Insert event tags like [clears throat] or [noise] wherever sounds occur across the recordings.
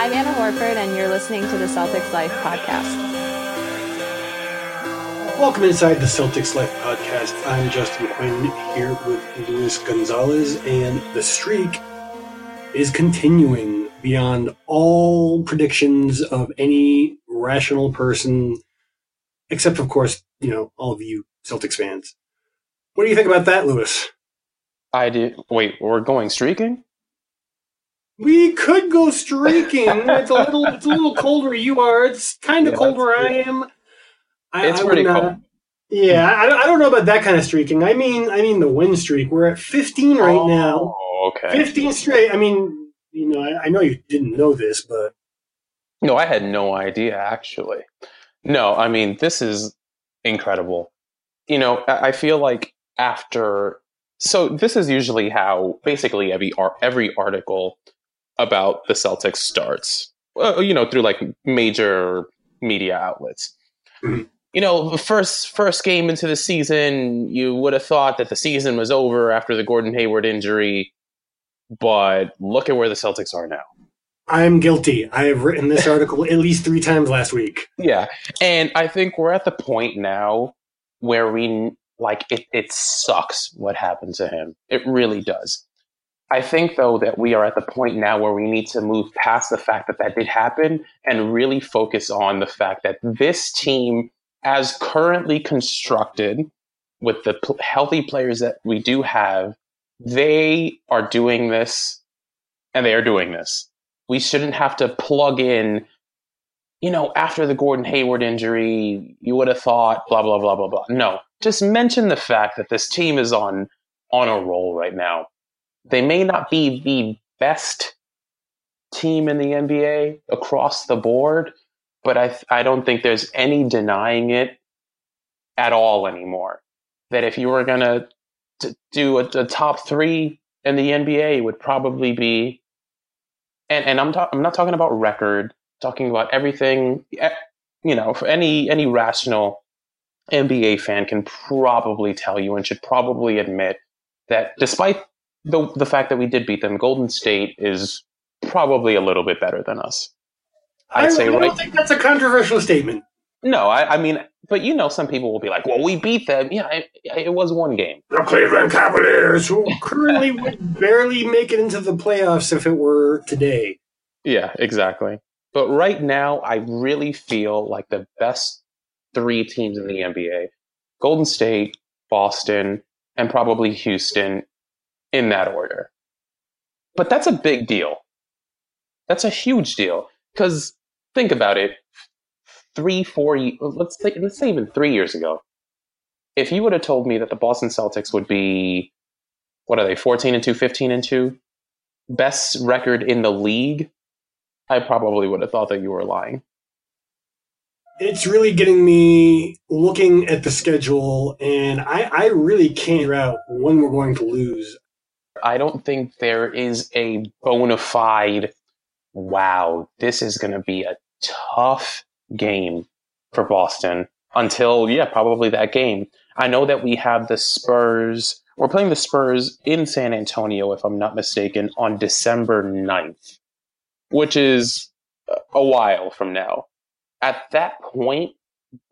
I'm Anna Horford, and you're listening to the Celtics Life podcast. Welcome inside the Celtics Life podcast. I'm Justin Quinn here with Luis Gonzalez, and the streak is continuing beyond all predictions of any rational person, except, of course, you know, all of you Celtics fans. What do you think about that, Lewis? I did. Wait, we're going streaking? We could go streaking. [laughs] it's a little, it's a little cold where you are. It's kind of Yeah, cold where I am. I, It's I pretty not- cold. Yeah, I, I don't know about that kind of streaking. I mean, I mean the win streak. We're at 15 right oh, now. Oh, okay. 15 straight. I mean, you know, I, I know you didn't know this, but No, I had no idea actually. No, I mean this is incredible. You know, I I feel like after so this is usually how basically every every article about the Celtics starts. Well, you know, through like major media outlets. [clears throat] You know, first first game into the season, you would have thought that the season was over after the Gordon Hayward injury, but look at where the Celtics are now. I'm guilty. I have written this article at least three times last week. Yeah, and I think we're at the point now where we like it. It sucks what happened to him. It really does. I think though that we are at the point now where we need to move past the fact that that did happen and really focus on the fact that this team, as currently constructed, with the healthy players that we do have, they are doing this, and they are doing this. We shouldn't have to plug in you know, after the Gordon Hayward injury, you would have thought blah blah blah blah blah. No, just mention the fact that this team is on on a roll right now. They may not be the best team in the NBA across the board, but I I don't think there's any denying it at all anymore. That if you were gonna do a, a top three in the NBA, would probably be. And and I'm ta- I'm not talking about record talking about everything you know for any any rational nba fan can probably tell you and should probably admit that despite the the fact that we did beat them golden state is probably a little bit better than us i'd I, say I right don't think that's a controversial statement. no I, I mean but you know some people will be like well we beat them yeah it, it was one game The Cleveland Cavaliers, who [laughs] currently would barely make it into the playoffs if it were today. Yeah, exactly. But right now, I really feel like the best three teams in the NBA Golden State, Boston, and probably Houston in that order. But that's a big deal. That's a huge deal. Because think about it three, four, let's, say, let's say even three years ago, if you would have told me that the Boston Celtics would be, what are they, 14 and 2, 15 and 2, best record in the league, I probably would have thought that you were lying. It's really getting me looking at the schedule, and I, I really can't figure out when we're going to lose. I don't think there is a bona fide, wow, this is going to be a tough game for Boston until, yeah, probably that game. I know that we have the Spurs. We're playing the Spurs in San Antonio, if I'm not mistaken, on December 9th, which is a while from now. At that point,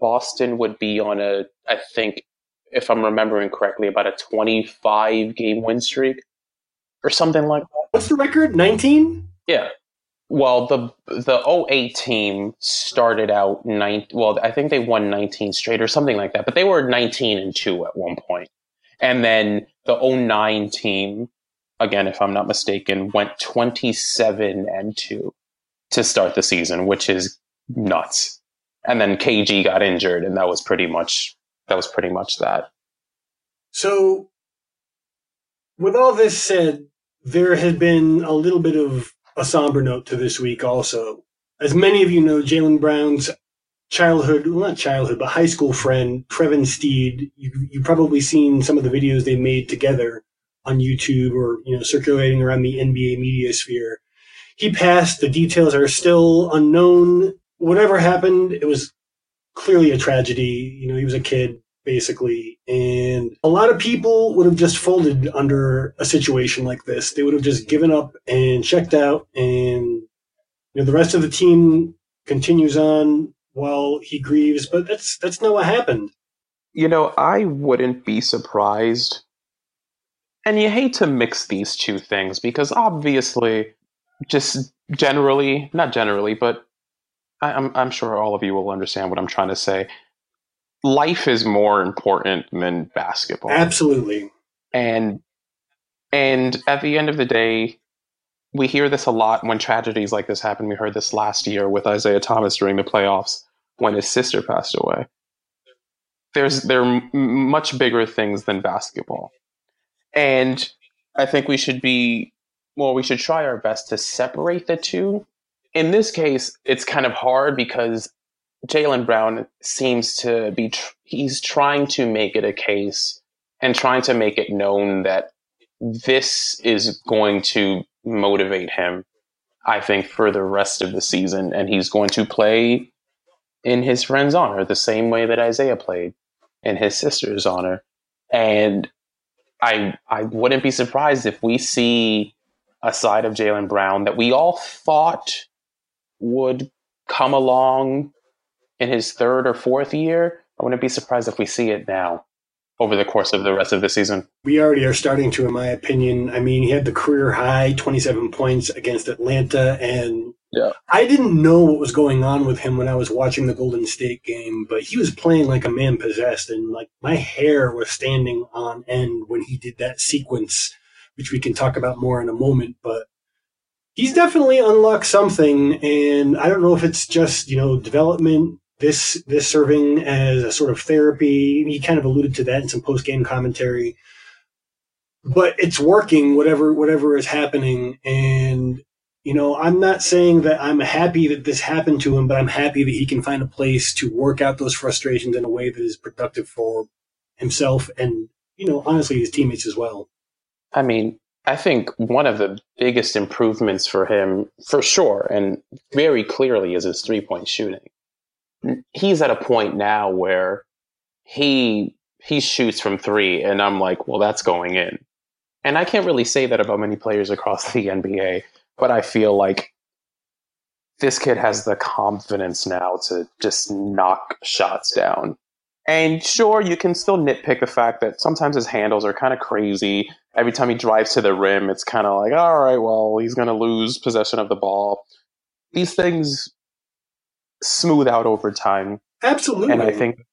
Boston would be on a, I think, if I'm remembering correctly, about a 25 game win streak or something like that. What's the record? 19? Yeah. Well, the the 08 team started out nine. Well, I think they won 19 straight or something like that, but they were 19 and two at one point. And then the 09 team, again, if I'm not mistaken, went 27 and two. to start the season, which is nuts. And then KG got injured, and that was pretty much that was pretty much that. So, with all this said, there had been a little bit of a somber note to this week also. As many of you know, Jaylen Brown's childhood, well, not childhood, but high school friend, Trevin Steede, you, you've probably seen some of the videos they made together on YouTube or, you know, circulating around the NBA media sphere. He passed. The details are still unknown. Whatever happened, it was clearly a tragedy. You know, he was a kid basically. And a lot of people would have just folded under a situation like this. They would have just given up and checked out and you know the rest of the team continues on while he grieves, but that's that's not what happened. You know, I wouldn't be surprised. And you hate to mix these two things because obviously, just generally, not generally, but I'm, I'm sure all of you will understand what I'm trying to say life is more important than basketball. Absolutely. And and at the end of the day, we hear this a lot when tragedies like this happen. We heard this last year with Isaiah Thomas during the playoffs when his sister passed away. There's there are much bigger things than basketball. And I think we should be well, we should try our best to separate the two. In this case, it's kind of hard because Jaylen Brown seems to be tr- he's trying to make it a case and trying to make it known that this is going to motivate him I think for the rest of the season and he's going to play in his friend's honor the same way that Isaiah played in his sister's honor. And I I wouldn't be surprised if we see a side of Jaylen Brown that we all thought would come along in his third or fourth year. I wouldn't be surprised if we see it now over the course of the rest of the season. We already are starting to, in my opinion. I mean, he had the career high 27 points against Atlanta, and Yeah. I didn't know what was going on with him when I was watching the Golden State game, but he was playing like a man possessed, and like my hair was standing on end when he did that sequence, which we can talk about more in a moment. But he's definitely unlocked something, and I don't know if it's just you know development. This this serving as a sort of therapy. He kind of alluded to that in some post game commentary, but it's working. Whatever whatever is happening, and you know, I'm not saying that I'm happy that this happened to him, but I'm happy that he can find a place to work out those frustrations in a way that is productive for himself and, you know, honestly, his teammates as well. I mean, I think one of the biggest improvements for him, for sure, and very clearly, is his three point shooting. He's at a point now where he he shoots from three, and I'm like, well, that's going in. And I can't really say that about many players across the NBA, but I feel like this kid has the confidence now to just knock shots down. And sure, you can still nitpick the fact that sometimes his handles are kind of crazy. Every time he drives to the rim, it's kind of like, all right, well, he's going to lose possession of the ball. These things smooth out over time. Absolutely. And I think,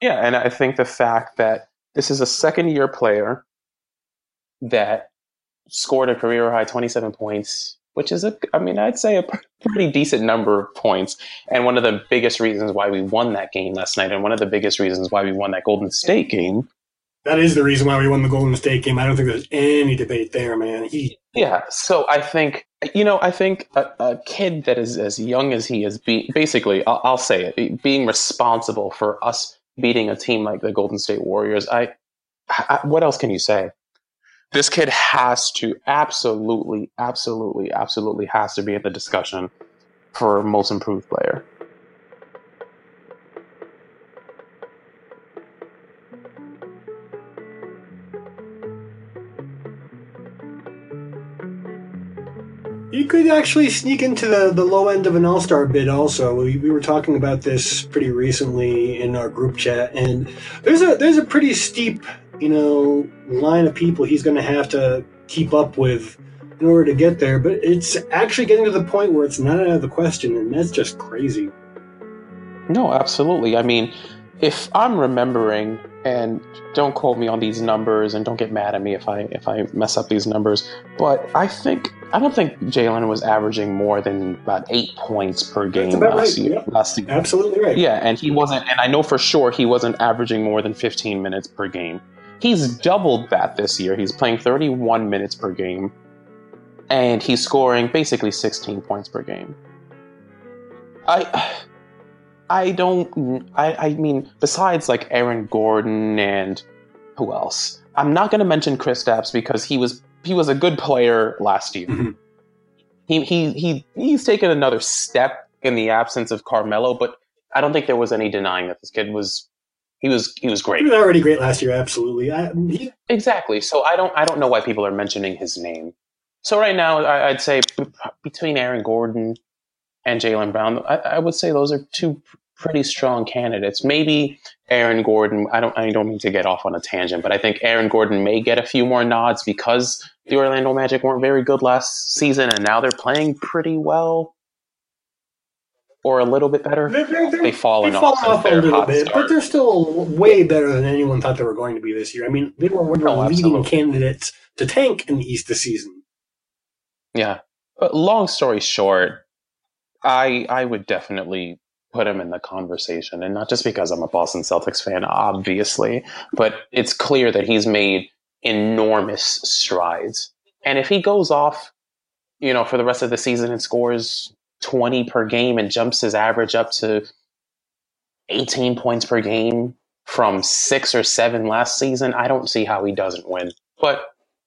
yeah, and I think the fact that this is a second year player that scored a career high 27 points, which is a, I mean, I'd say a pretty decent number of points. And one of the biggest reasons why we won that game last night, and one of the biggest reasons why we won that Golden State game. That is the reason why we won the Golden State game. I don't think there's any debate there, man. He, Yeah. So I think, you know, I think a, a kid that is as young as he is, be, basically, I'll, I'll say it, being responsible for us beating a team like the Golden State Warriors, I, I what else can you say? This kid has to absolutely, absolutely, absolutely has to be in the discussion for most improved player. Actually sneak into the, the low end of an all star bid. Also, we, we were talking about this pretty recently in our group chat, and there's a there's a pretty steep, you know, line of people he's going to have to keep up with in order to get there. But it's actually getting to the point where it's not out of the question, and that's just crazy. No, absolutely. I mean, if I'm remembering and don't quote me on these numbers, and don't get mad at me if I if I mess up these numbers. But I think I don't think Jaylen was averaging more than about eight points per game last right, year. yeah. Last season. Absolutely right. Yeah, and he wasn't, and I know for sure he wasn't averaging more than 15 minutes per game. He's doubled that this year. He's playing 31 minutes per game, and he's scoring basically 16 points per game. I, I don't, I, I mean, besides like Aaron Gordon and who else? I'm not going to mention Kristaps because he was he was a good player last year. Mhm. He he he he's taken another step in the absence of Carmelo, but I don't think there was any denying that this kid was he was he was great. He was already great last year. Absolutely. I, he, Exactly. So I don't I don't know why people are mentioning his name. So right now I, I'd say between Aaron Gordon and Jaylen Brown, I, I would say those are two pretty strong candidates. Maybe Aaron Gordon. I don't I don't mean to get off on a tangent, but I think Aaron Gordon may get a few more nods because the Orlando Magic weren't very good last season, and now they're playing pretty well, or a little bit better. they're, they're, they're, They've fallen they've off fallen off a little bit, start. but they're still way better than anyone thought they were going to be this year. I mean, they were one of the Oh, leading candidates to tank in the East this season. Yeah. But long story short, I I would definitely put him in the conversation, and not just because I'm a Boston Celtics fan, obviously, but it's clear that he's made enormous strides. And if he goes off, you know, for the rest of the season and scores 20 per game and jumps his average up to 18 points per game from six or seven last season, I don't see how he doesn't win. But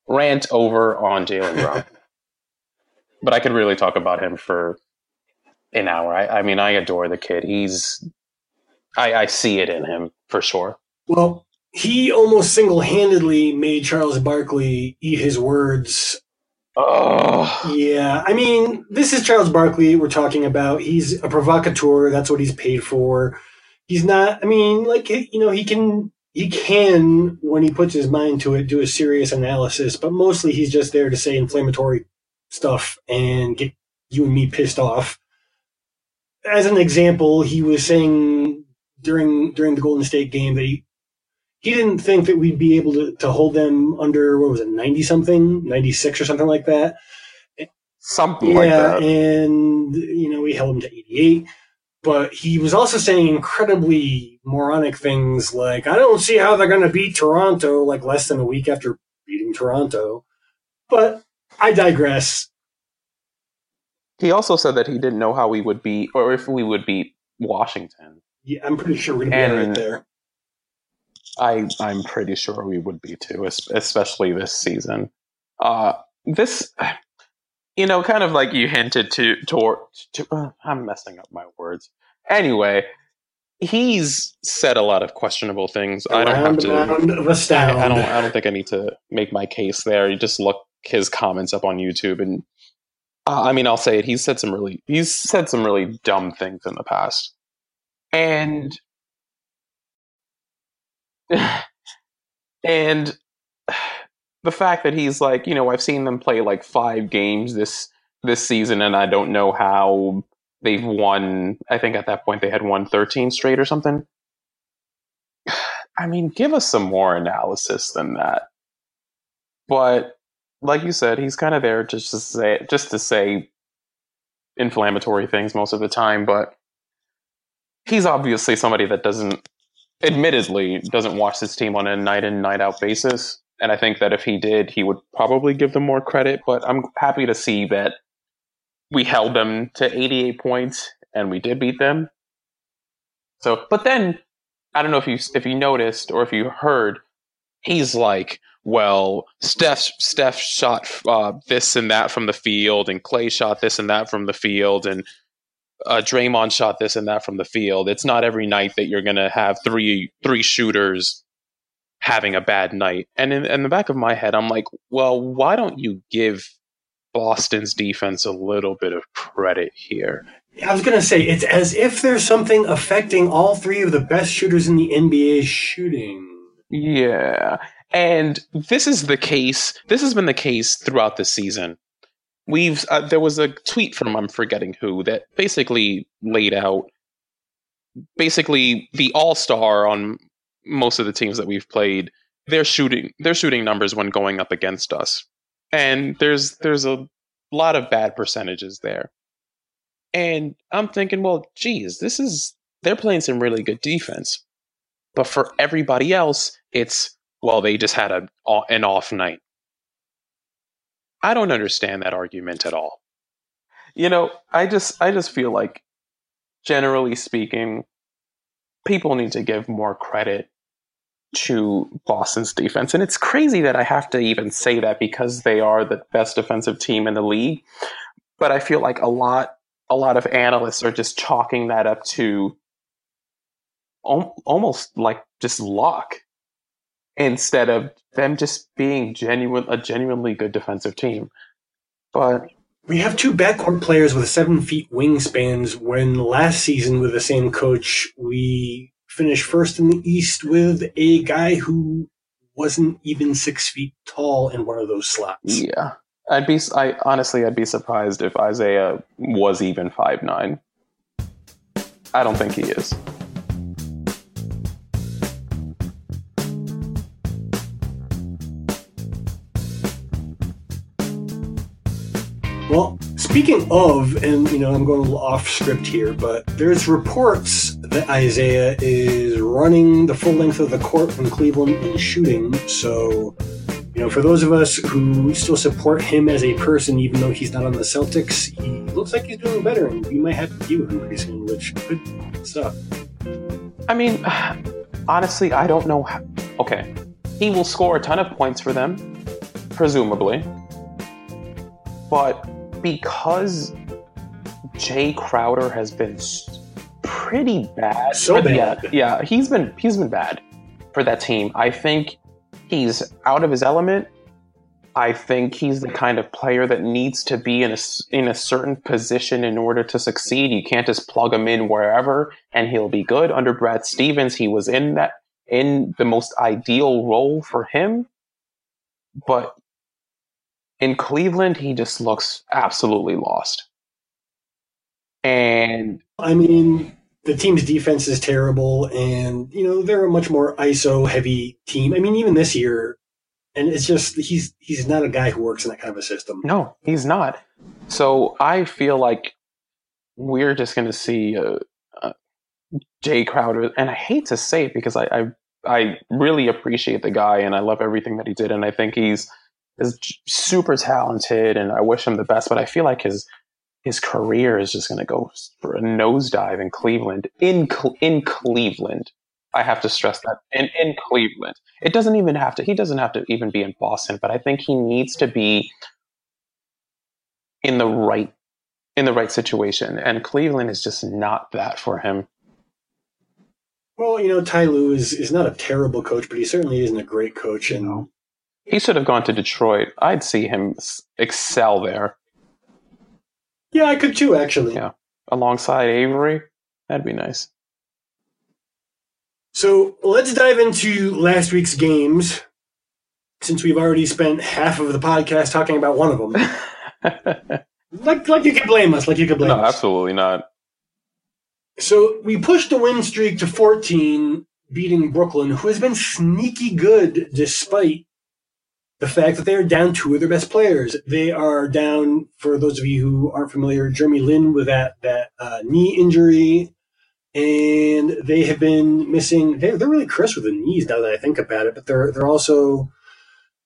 rant over on Jaylen Brown [laughs] but I could really talk about him for an hour. I, I mean, I adore the kid. He's, I, I see it in him for sure. Well, he almost single handedly made Charles Barkley eat his words. Oh, Yeah, I mean, this is Charles Barkley we're talking about. He's a provocateur. That's what he's paid for. He's not. I mean, like you know, he can he can when he puts his mind to it do a serious analysis, but mostly he's just there to say inflammatory stuff and get you and me pissed off. As an example, he was saying during during the Golden State game that he he didn't think that we'd be able to, to hold them under what was it, ninety something, ninety six or something like that. something Yeah, like that. and you know we held him to 88. But he was also saying incredibly moronic things like, "I don't see how they're going to beat Toronto." Like less than a week after beating Toronto. But I digress. He also said that he didn't know how we would beat, or if we would beat Washington. Yeah, I'm pretty sure we're be all right And- there. I, I'm pretty sure we would be too, especially this season. Uh, this, you know, kind of like you hinted to, toward, to, uh, I'm messing up my words. Anyway, he's said a lot of questionable things. I don't have to. and I. I don't. I don't think I need to make my case there. You just look his comments up on YouTube, and uh, I mean, I'll say it. He's said some really. He's said some really dumb things in the past, and [sighs] and [sighs] the fact that he's like, you know, I've seen them play like five games this this season, and I don't know how they've won. I think at that point they had won thirteen straight or something. [sighs] I mean, give us some more analysis than that. But like you said, he's kind of there just to say just to say inflammatory things most of the time, but he's obviously somebody that doesn't admittedly doesn't watch his team on a night in night out basis. And I think that if he did, he would probably give them more credit, but I'm happy to see that we held them to 88 points and we did beat them. So, but then I don't know if you if you noticed or if you heard, he's like, well, Steph Steph shot uh, this and that from the field, and Clay shot this and that from the field, and uh, Draymond shot this and that from the field. It's not every night that you're going to have three three shooters having a bad night. And in, in the back of my head, I'm like, well, why don't you give Boston's defense a little bit of credit here? I was going to say, it's as if there's something affecting all three of the best shooters in the NBA shooting. Yeah. And this is the case. This has been the case throughout the season. We've uh, there was a tweet from I'm forgetting who that basically laid out basically the all-star on most of the teams that we've played, their shooting their shooting numbers when going up against us, and there's there's a lot of bad percentages there. And I'm thinking, well, geez, this is they're playing some really good defense, but for everybody else, it's well, they just had a an off night. I don't understand that argument at all. You know, I just I just feel like generally speaking, people need to give more credit to Boston's defense. And it's crazy that I have to even say that because they are the best defensive team in the league. But I feel like a lot a lot of analysts are just chalking that up to almost like just luck instead of them just being genuine a genuinely good defensive team. But we have two backcourt players with seven feet wingspans. When last season with the same coach, we finished first in the East with a guy who wasn't even six feet tall in one of those slots. Yeah, I'd be. I honestly, I'd be surprised if Isaiah was even five nine. I don't think he is. Speaking of, and you know, I'm going a little off script here, but there's reports that Isaiah is running the full length of the court in Cleveland and shooting. So, you know, for those of us who still support him as a person, even though he's not on the Celtics, he looks like he's doing better, and we might have to deal with him pretty soon, which could suck. I mean, [sighs] honestly, I don't know. How, okay, he will score a ton of points for them, presumably, but because Jae Crowder has been pretty bad. So bad. Yeah, yeah, he's been he's been bad for that team. I think he's out of his element. I think he's the kind of player that needs to be in a in a certain position in order to succeed. You can't just plug him in wherever and he'll be good. Under Brad Stevens, he was in that in the most ideal role for him. But in Cleveland, he just looks absolutely lost. And I mean, the team's defense is terrible, and you know they're a much more ISO heavy team. I mean, even this year, and it's just he's he's not a guy who works in that kind of a system. No, he's not. So I feel like we're just going to see uh, uh, Jae Crowder, and I hate to say it because I, I I really appreciate the guy and I love everything that he did, and I think he's is super talented, and I wish him the best. But I feel like his his career is just going to go for a nosedive in Cleveland. In in Cleveland, I have to stress that in in Cleveland, it doesn't even have to. He doesn't have to even be in Boston, but I think he needs to be in the right in the right situation, and Cleveland is just not that for him. Well, you know, Ty Lue is, is not a terrible coach, but he certainly isn't a great coach. And he should have gone to Detroit. I'd see him excel there. Yeah, I could too, actually. Yeah. Alongside Avery. That'd be nice. So let's dive into last week's games since we've already spent half of the podcast talking about one of them. [laughs] like, like you could blame us. Like you could blame no, us. absolutely not. So we pushed the win streak to 14, beating Brooklyn, who has been sneaky good despite the fact that they are down two of their best players. They are down, for those of you who aren't familiar, Jeremy Lin with that that uh, knee injury, and they have been missing. They're, they're really cursed with the knees now that I think about it. But they're they're also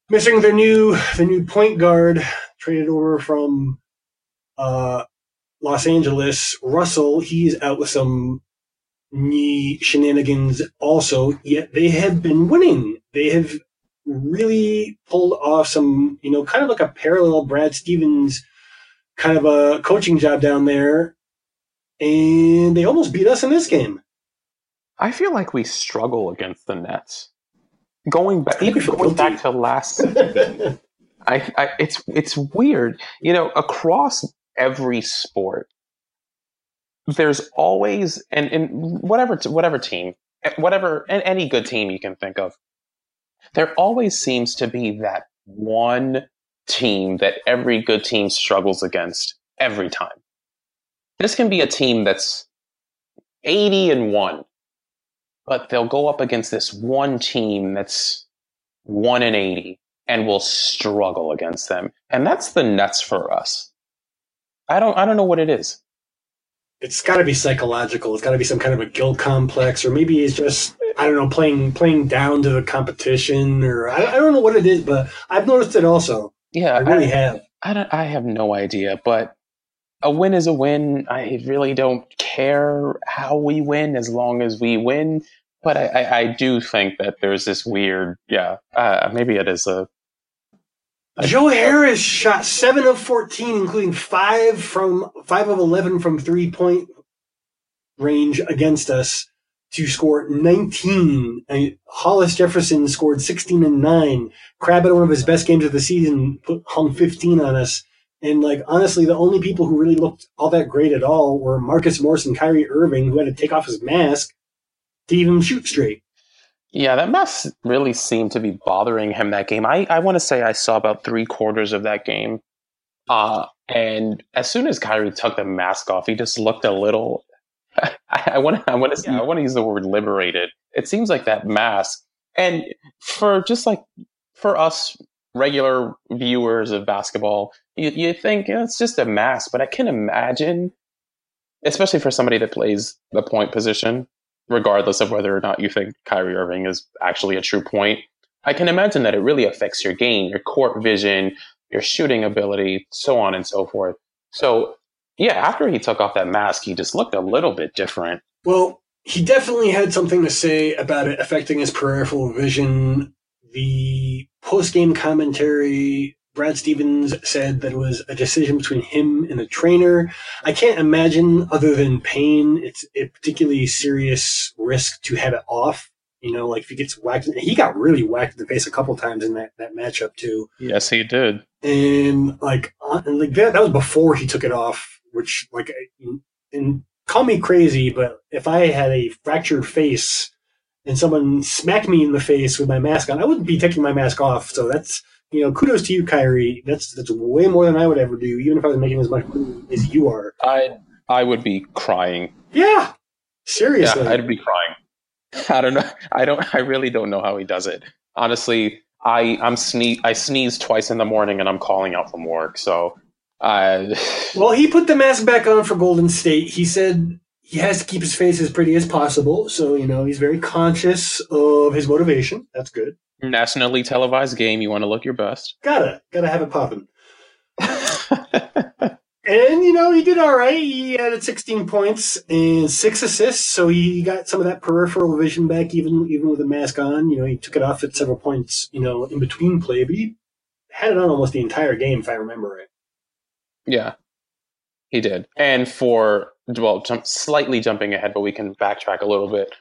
missing their new the new point guard traded over from uh, Los Angeles. Russell, he's out with some knee shenanigans also. Yet they have been winning. They have really pulled off some, you know, kind of like a parallel Brad Stevens kind of a coaching job down there. And they almost beat us in this game. I feel like we struggle against the Nets. Going back, even going back to last season, [laughs] I, I, it's it's weird. You know, across every sport, there's always and in whatever whatever team, whatever any good team you can think of, there always seems to be that one team that every good team struggles against every time. This can be a team that's 80 and 1, but they'll go up against this one team that's one and eighty and will struggle against them, and that's the Nets for us. I don't I don't know what it is. It's got to be psychological. It's got to be some kind of a guilt complex, or maybe it's just I don't know playing playing down to the competition, or I, I don't know what it is. But I've noticed it also. Yeah, I really have. I don't. I have no idea, but a win is a win. I really don't care how we win as long as we win. But I, I, I do think that there's this weird, yeah, uh, maybe it is a. Joe Harris shot seven of fourteen, including five from five of eleven from three point range against us to score 19. And Hollis Jefferson scored 16 and 9. Crabbe had one of his best games of the season, put, hung 15 on us. And like honestly, the only people who really looked all that great at all were Marcus Morris and Kyrie Irving, who had to take off his mask to even shoot straight. Yeah, that mask really seemed to be bothering him that game. I, I want to say I saw about three quarters of that game. Uh, and as soon as Kyrie took the mask off, he just looked a little [laughs] I want to I want to I want to use the word liberated. It seems like that mask, and for just like for us regular viewers of basketball, you, you think it's just a mask, but I can imagine, especially for somebody that plays the point position, regardless of whether or not you think Kyrie Irving is actually a true point. I can imagine that it really affects your game, your court vision, your shooting ability, so on and so forth. So yeah, after he took off that mask, he just looked a little bit different. Well, he definitely had something to say about it affecting his peripheral vision. The post game commentary, Brad Stevens said that it was a decision between him and the trainer. I can't imagine, other than pain, it's a particularly serious risk to have it off. You know, like if he gets whacked, he got really whacked in the face a couple times in that, that matchup too. Yes, he did. And like, uh, and like that, that was before he took it off which like and call me crazy, but if I had a fractured face and someone smacked me in the face with my mask on, I wouldn't be taking my mask off. So that's you know, kudos to you, Kyrie. That's that's way more than I would ever do, even if I was making as much money as you are. I I would be crying. Yeah, seriously, yeah, I'd be crying. [laughs] I don't know. I don't. I really don't know how he does it. Honestly, I I'm sneeze. I sneeze twice in the morning, and I'm calling out from work. So uh, [sighs] well, he put the mask back on for Golden State. He said he has to keep his face as pretty as possible. So, you know, he's very conscious of his motivation. That's good. Nationally televised game. You want to look your best. Gotta, gotta have it popping. [laughs] and, you know, he did all right. He added 16 points and six assists. So he got some of that peripheral vision back, even, even with the mask on. You know, he took it off at several points, you know, in between play, but he had it on almost the entire game, if I remember right. Yeah, he did. And for well, jump, slightly jumping ahead, but we can backtrack a little bit.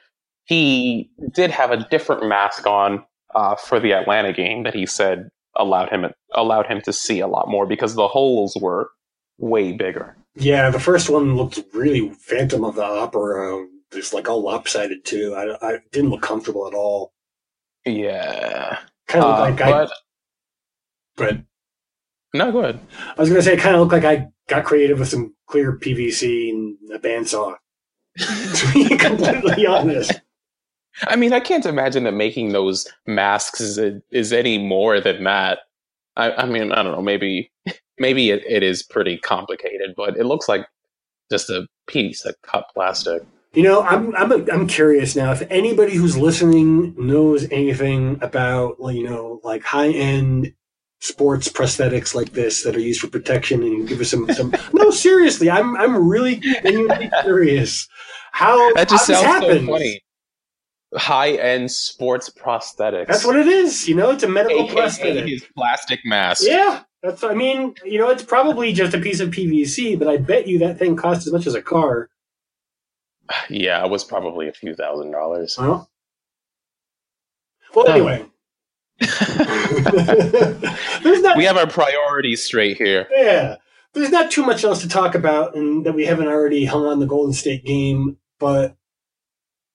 He did have a different mask on uh, for the Atlanta game that he said allowed him allowed him to see a lot more because the holes were way bigger. Yeah, the first one looked really Phantom of the Opera, just like all lopsided too. I, I didn't look comfortable at all. Yeah, kind of uh, like but, I. But no, go ahead. I was going to say, it kind of looked like I got creative with some clear PVC and a bandsaw. to be [laughs] completely honest. I mean, I can't imagine that making those masks is, is any more than that. I, I mean, I don't know. Maybe maybe it, it is pretty complicated, but it looks like just a piece of cut plastic. You know, I'm I'm I'm curious now if anybody who's listening knows anything about you know like high end sports prosthetics like this that are used for protection and give us some, some [laughs] no seriously i'm i'm really genuinely [laughs] curious how that just how sounds so funny. High-end sports prosthetics. That's what it is you know it's a medical AKA prosthetic. his plastic mask. Yeah that's i mean you know it's probably just a piece of pvc but i bet you that thing costs as much as a car. Yeah it was probably a few thousand dollars. Well, well anyway. [laughs] Not, we have our priorities straight here. Yeah. There's not too much else to talk about and that we haven't already hung on the Golden State game, but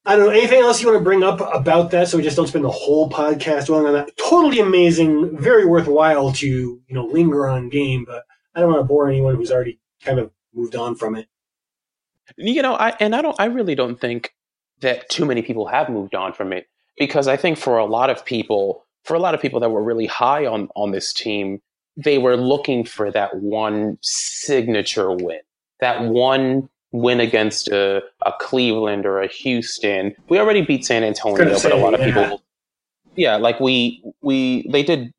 I don't know. Anything else you want to bring up about that so we just don't spend the whole podcast dwelling on that? Totally amazing, very worthwhile to, you know, linger on game, but I don't want to bore anyone who's already kind of moved on from it. You know, I and I don't I really don't think that too many people have moved on from it because I think for a lot of people, for a lot of people that were really high on on this team, they were looking for that one signature win, that one win against a, a Cleveland or a Houston. We already beat San Antonio, Gonna but a lot of yeah. people, yeah, like we we they did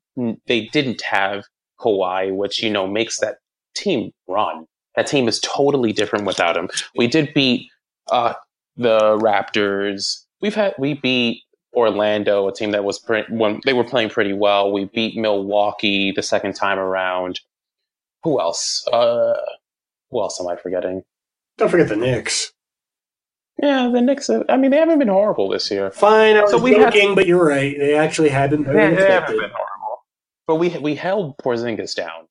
they didn't have Kawhi, which you know makes that team run. That team is totally different without him. We did beat uh, the Raptors. We've had we beat Orlando, a team that was pre- when they were playing pretty well. We beat Milwaukee the second time around. Who else? Uh, who else am I forgetting? Don't forget the Knicks. Yeah, the Knicks. uh, I mean, they haven't been horrible this year. Fine, I was So we had- joking, but you're right. They actually haven't been. They, they haven't been horrible, but we we held Porzingis down.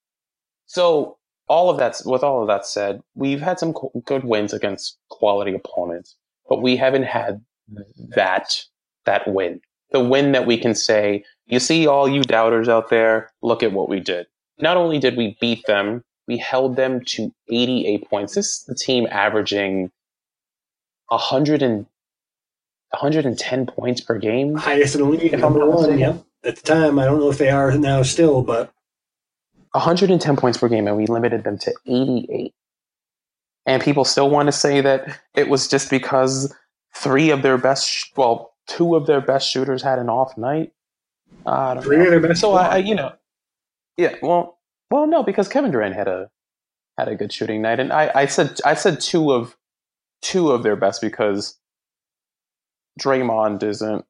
So all of that's with all of that said, we've had some co- good wins against quality opponents, but we haven't had that that win. The win that we can say, you see, all you doubters out there, look at what we did. Not only did we beat them, we held them to 88 points. This is the team averaging 100 and 110 points per game. Highest in the league, number one. Yep. At the time, I don't know if they are now still, but 110 points per game, and we limited them to 88. And people still want to say that it was just because three of their best, well, two of their best shooters had an off night. I don't three know. of their best. So I, I, you know, yeah, well, well, no, because Kevin Durant had a had a good shooting night, and I, I said I said two of two of their best because Draymond isn't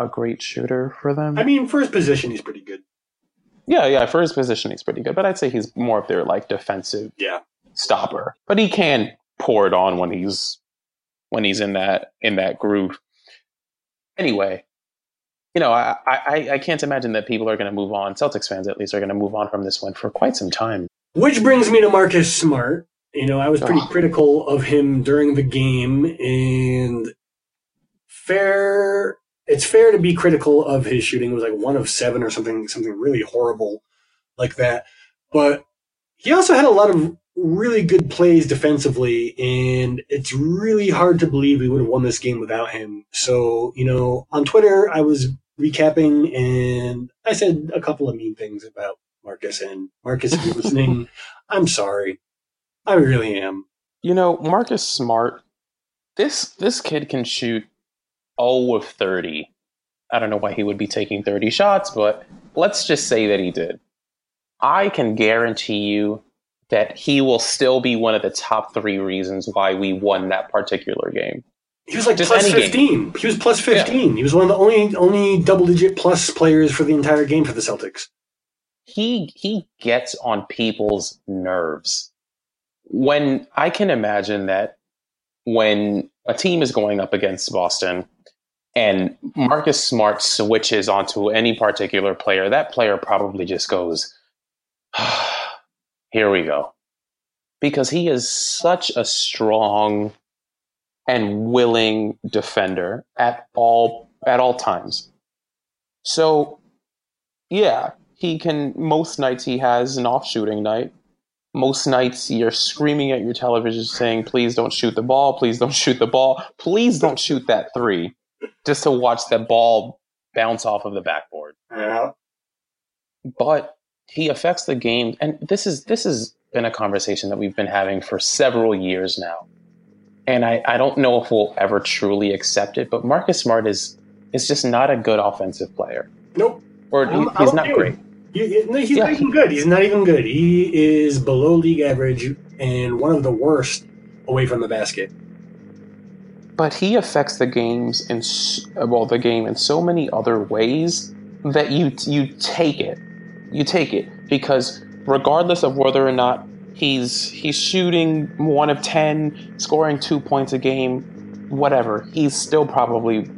a great shooter for them. I mean, for his position, he's pretty good. Yeah, yeah. For his position, he's pretty good, but I'd say he's more of their like defensive Yeah. stopper. But he can pour it on when he's when he's in that in that groove. Anyway, you know, I I, I can't imagine that people are going to move on. Celtics fans, at least, are going to move on from this one for quite some time. Which brings me to Marcus Smart. You know, I was pretty Ugh. critical of him during the game, and fair. It's fair to be critical of his shooting. It was like one of seven or something, something really horrible like that. But he also had a lot of really good plays defensively, and it's really hard to believe we would have won this game without him. So, you know, on Twitter, I was recapping, and I said a couple of mean things about Marcus. And Marcus, if you're listening, [laughs] I'm sorry. I really am. You know, Marcus Smart, this this kid can shoot 0 of 30. I don't know why he would be taking 30 shots, but let's just say that he did. I can guarantee you that he will still be one of the top three reasons why we won that particular game. He was like Just plus game. fifteen. He was plus fifteen. He was one of the only only double digit plus players for the entire game for the Celtics. he he gets on people's nerves. When I can imagine that when a team is going up against Boston and Marcus Smart switches onto any particular player, that player probably just goes, [sighs] "Here we go." Because he is such a strong and willing defender at all at all times. So yeah, he can. Most nights he has an off shooting night. Most nights you're screaming at your television saying, please don't shoot the ball, please don't shoot the ball, please don't shoot that three, just to watch that ball bounce off of the backboard. Yeah. But he affects the game, and this is this has been a conversation that we've been having for several years now. And I, I don't know if we'll ever truly accept it, but Marcus Smart is is just not a good offensive player. Nope. Or he- he's not great. He, he- no, he's Yeah. not even good. He's not even good. He is below league average and one of the worst away from the basket. but he affects the games in well the game in so many other ways that you you take it you take it because regardless of whether or not he's he's shooting one of 10 scoring 2 points a game whatever. He's still probably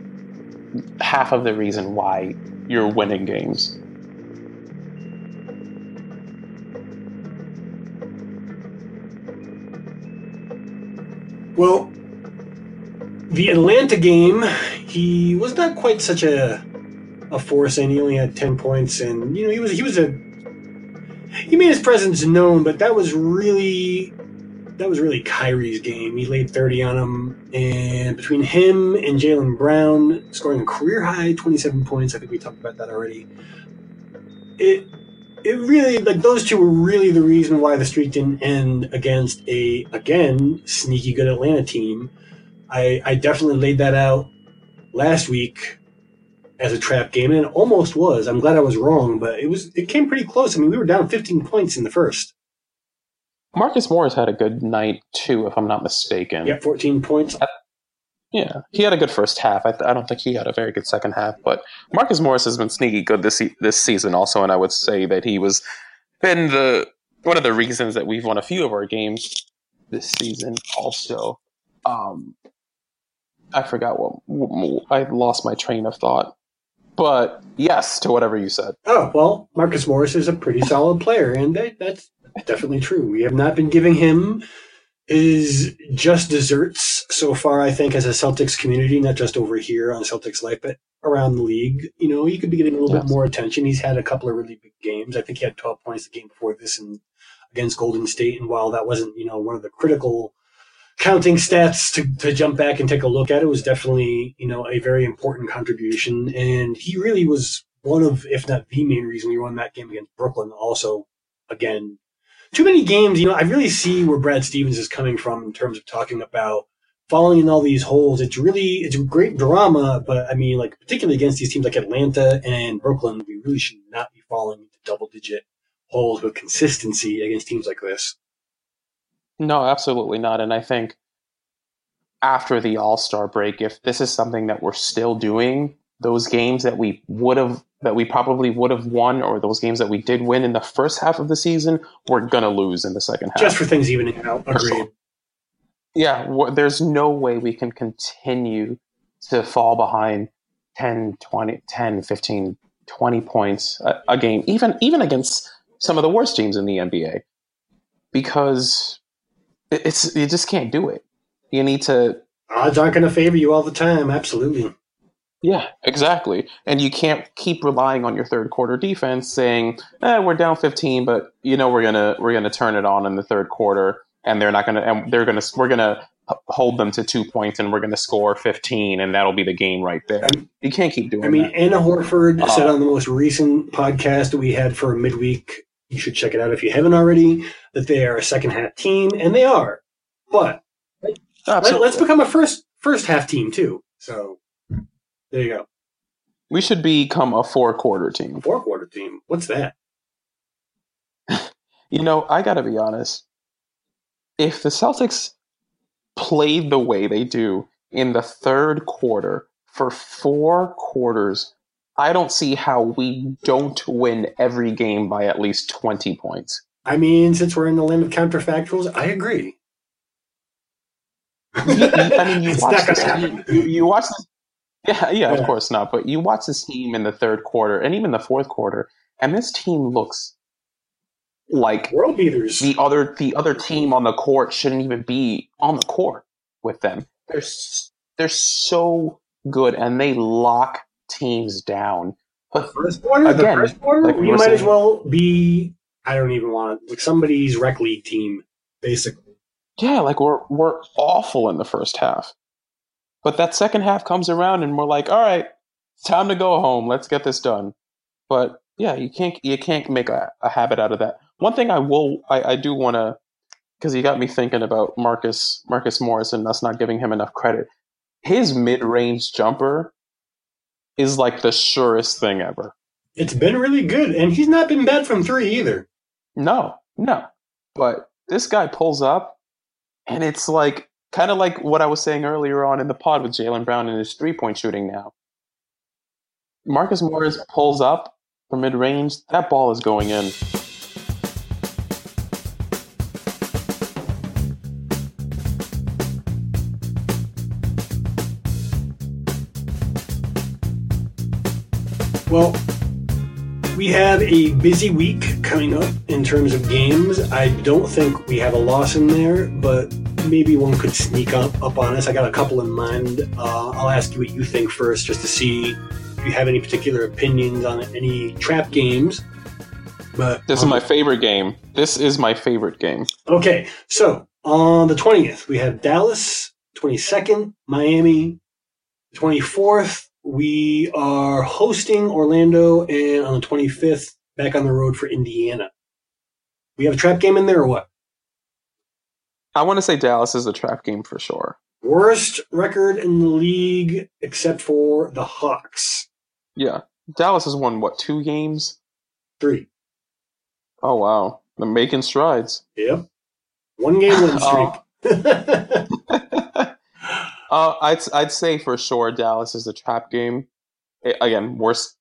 half of the reason why you're winning games. Well, the Atlanta game, he was not quite such a a force, and he only had ten points, and you know he was he was a he made his presence known, but that was really that was really Kyrie's game. He laid thirty on him And between him and Jaylen Brown scoring a career high 27 points, I think we talked about that already. It it really like those two were really the reason why the streak didn't end against a again sneaky good Atlanta team. I I definitely laid that out last week as a trap game, and it almost was. I'm glad I was wrong, but it was it came pretty close. I mean, we were down 15 points in the first. Marcus Morris had a good night too, if I'm not mistaken. Yeah, 14 points. Yeah, he had a good first half. I, I don't think he had a very good second half, but Marcus Morris has been sneaky good this this season also, and I would say that he was been the one of the reasons that we've won a few of our games this season. Also, um, I forgot what, what I lost my train of thought, but yes to whatever you said. Oh well, Marcus Morris is a pretty solid player, and that, that's definitely true. We have not been giving him his just desserts so far. I think as a Celtics community, not just over here on Celtics Life, but around the league. You know, he could be getting a little Yes. bit more attention. He's had a couple of really big games. I think he had 12 points the game before this, and against Golden State. And while that wasn't, you know, one of the critical counting stats to, to jump back and take a look at, it was definitely, you know, a very important contribution. And he really was one of, if not the main reason we won that game against Brooklyn. Also, again, too many games, you know, I really see where Brad Stevens is coming from in terms of talking about falling in all these holes. It's really, it's great drama, but I mean, like, particularly against these teams like Atlanta and Brooklyn, we really should not be falling into double digit holes with consistency against teams like this. No, absolutely not. And I think after the All Star break, if this is something that we're still doing, those games that we would have, that we probably would have won, or those games that we did win in the first half of the season, we're gonna lose in the second half. Just for things evening out. Agreed. yeah, there's no way we can continue to fall behind 10, 20, 10, 15, 20 points a, a game, even even against some of the worst teams in the NBA, because it's you just can't do it. You need to Odds aren't going to favor you all the time. Absolutely. Yeah, exactly. And you can't keep relying on your third quarter defense saying, eh, we're down 15, but you know we're gonna we're gonna turn it on in the third quarter, and they're not gonna and they're gonna we're gonna hold them to two points, and we're gonna score 15, and that'll be the game right there. You can't keep doing I mean, that. Anna Horford Uh, said on the most recent podcast that we had for midweek, you should check it out if you haven't already, that they are a second half team, and they are. But let, us become a first first half team too. So there you go. we should become a four quarter team. Four quarter team. What's that? [laughs] You know, I got to be honest. If the Celtics played the way they do in the third quarter for four quarters, I don't see how we don't win every game by at least 20 points. I mean, since we're in the land of counterfactuals, I agree. I mean, you [laughs] watch this team, you, you watch this, yeah, yeah, Yeah. of course not. But you watch this team in the third quarter and even the fourth quarter, and this team looks like World beaters. the other the other team on the court shouldn't even be on the court with them. They're they're so good and they lock teams down. But first quarter, the Again, first quarter, like we might as well be. I don't even want it, like somebody's rec league team, basically. yeah, like we're we're awful in the first half. But that second half comes around and we're like, all right, it's time to go home. Let's get this done. But yeah, you can't you can't make a, a habit out of that. One thing I will I, I do want to because you got me thinking about Marcus Marcus Morris and us not giving him enough credit. His mid range jumper is like the surest thing ever. It's been really good, and he's not been bad from three either. No, no. But this guy pulls up, and it's like kind of like what I was saying earlier on in the pod with Jaylen Brown and his three point shooting now. Marcus Morris pulls up from mid range, that ball is going in. Well, we have a busy week coming up in terms of games. I don't think we have a loss in there, but maybe one could sneak up, up on us. I got a couple in mind. Uh, I'll ask you what you think first, just to see if you have any particular opinions on any trap games. But This is my favorite game. This is my favorite game. Okay, so on the 20th, we have Dallas 22nd, Miami. 24th, we are hosting Orlando, and on the 25th, back on the road for Indiana. We have a trap game in there or what? I want to say Dallas is a trap game for sure. Worst record in the league except for the Hawks. Yeah. Dallas has won, what, two games? Three. Oh, wow. They're making strides. Yep. One game win [laughs] streak. Oh. [laughs] uh, I'd, I'd say for sure Dallas is a trap game. I- again, worst,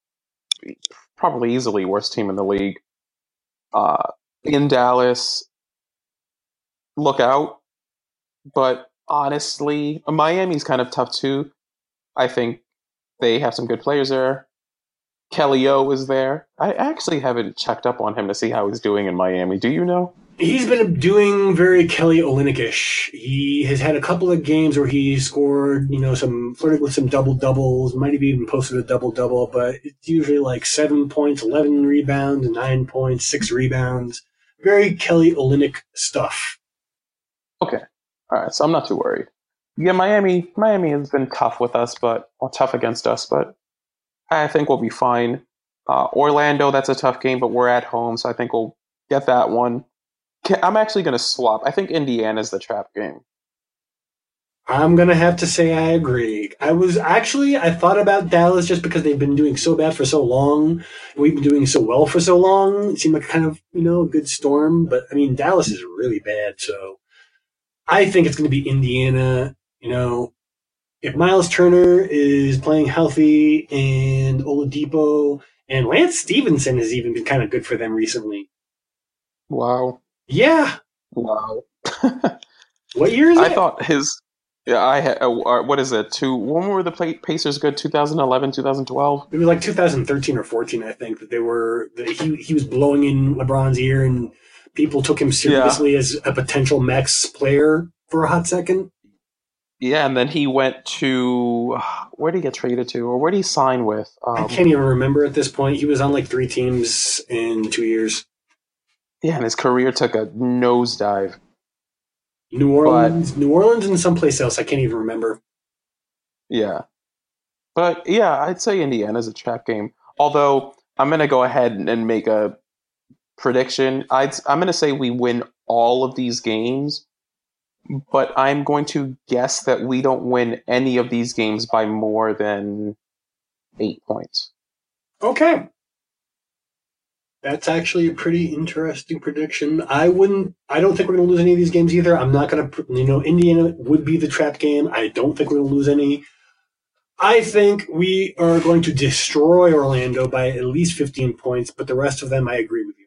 probably easily worst team in the league. Uh, in Dallas, look out. But honestly, Miami's kind of tough too. I think they have some good players there. Kelly O is there. I actually haven't checked up on him to see how he's doing in Miami. Do you know? He's been doing very Kelly Olynyk-ish. He has had a couple of games where he scored, you know, some flirted with some double doubles. Might have even posted a double double, but it's usually like seven points, eleven rebounds, nine points, six rebounds. Very Kelly Olynyk stuff. Okay. All right. So I'm not too worried. Yeah, Miami. Miami has been tough with us, but tough against us, but I think we'll be fine. Uh, Orlando, that's a tough game, but we're at home, so I think we'll get that one. I'm actually going to swap. I think Indiana's the trap game. I'm gonna have to say I agree. I was actually I thought about Dallas just because they've been doing so bad for so long. We've been doing so well for so long. It seemed like kind of you know a good storm, but I mean Dallas is really bad. So I think it's going to be Indiana. You know, if Miles Turner is playing healthy and Oladipo and Lance Stephenson has even been kind of good for them recently. Wow. Yeah. Wow. [laughs] What year is I it? thought his. Yeah, I had. Uh, uh, what is it? Two. When were the Pacers good? 2011, 2012. it was like 2013 or 14, I think, that they were that he he was blowing in LeBron's ear, and people took him seriously as a potential max player for a hot second. Yeah, and then he went to where did he get traded to, or where did he sign with? I Um, can't even remember at this point. He was on like three teams in two years. Yeah, and his career took a nosedive. New Orleans, New Orleans, and someplace else. I can't even remember. Yeah. But yeah, I'd say Indiana's a trap game. Although I'm going to go ahead and make a prediction. I'd, I'm going to say we win all of these games, but I'm going to guess that we don't win any of these games by more than eight points. Okay. That's actually a pretty interesting prediction. I wouldn't. I don't think we're going to lose any of these games either. I'm not going to. You know, Indiana would be the trap game. I don't think we're going to lose any. I think we are going to destroy Orlando by at least 15 points, but the rest of them, I agree with you.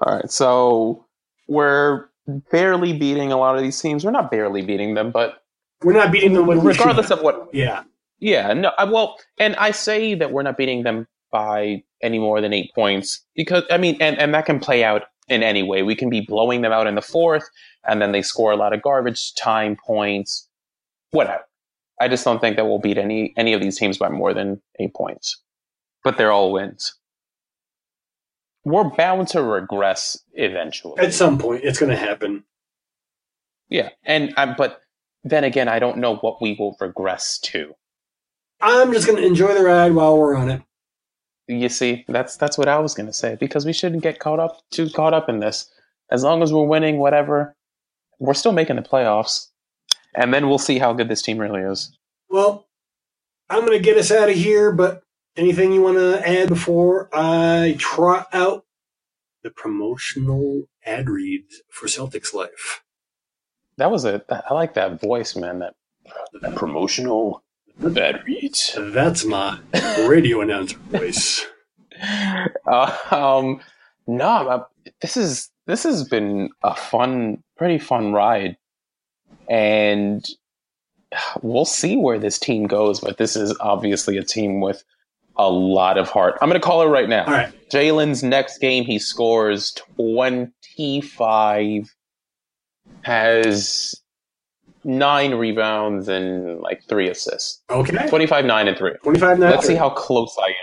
All right, so we're barely beating a lot of these teams. We're not barely beating them, but We're not beating them, but we should regardless of what Yeah, Yeah, no, I, well, and I say that we're not beating them by any more than eight points because I mean, and and that can play out in any way. We can be blowing them out in the fourth, and then they score a lot of garbage time points, whatever. I just don't think that we'll beat any any of these teams by more than eight points, but they're all wins. We're bound to regress eventually. at some point, it's going to happen. yeah, and um, but then again, I don't know what we will regress to. I'm just going to enjoy the ride while we're on it. You see, that's that's what I was gonna say because we shouldn't get caught up too caught up in this. As long as we're winning, whatever, we're still making the playoffs, and then we'll see how good this team really is. Well, I'm going to get us out of here, but anything you want to add before I trot out the promotional ad reads for Celtics Life? That was a I like that voice, man. That that promotional bad reads. That's my radio announcer voice. Uh, um, no, uh, this is this has been a fun, pretty fun ride, and we'll see where this team goes. But this is obviously a team with a lot of heart. I'm going to call it right now. All right. Jaylen's next game, he scores 25, has nine rebounds and like three assists. Okay. 25, 9, and 3. 25 9. Let's see how close I am.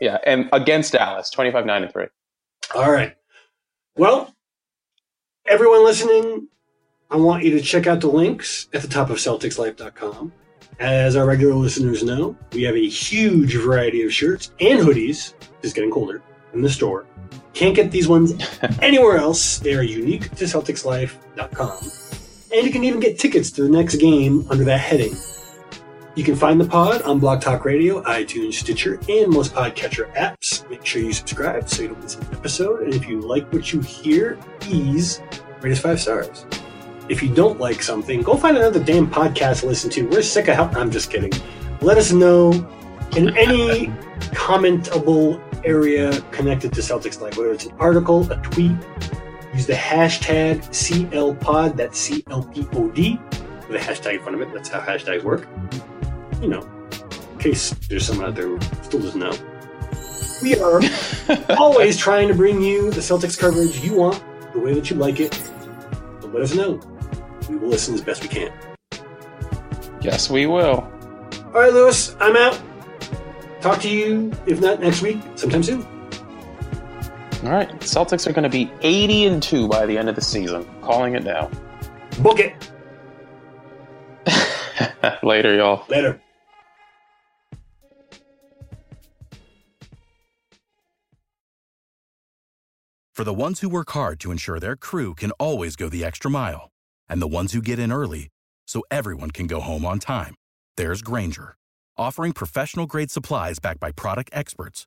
Yeah, and against Dallas, 25, 9, and 3. All right. Well, everyone listening, I want you to check out the links at the top of CelticsLife.com. As our regular listeners know, we have a huge variety of shirts and hoodies, it's getting colder, in the store. Can't get these ones [laughs] anywhere else. They are unique to CelticsLife.com. And you can even get tickets to the next game under that heading. You can find the pod on Blog Talk Radio, iTunes, Stitcher, and most podcatcher apps. Make sure you subscribe so you don't miss an episode. And if you like what you hear, please rate us five stars. If you don't like something, go find another damn podcast to listen to. We're sick of help. I'm just kidding. Let us know in any [laughs] commentable area connected to Celtics Life, whether it's an article, a tweet. Use the hashtag CLPod, that's C L P O D, with a hashtag in front of it. That's how hashtags work. You know, in case there's someone out there who still doesn't know. We are [laughs] always trying to bring you the Celtics coverage you want, the way that you like it. So let us know. We will listen as best we can. Yes, we will. All right, Lewis, I'm out. Talk to you, if not next week, sometime soon. All right. Celtics are going to be 80 and 2 by the end of the season. Calling it now. Book it. [laughs] Later, y'all. Later. For the ones who work hard to ensure their crew can always go the extra mile, and the ones who get in early so everyone can go home on time, there's Grainger, offering professional grade supplies backed by product experts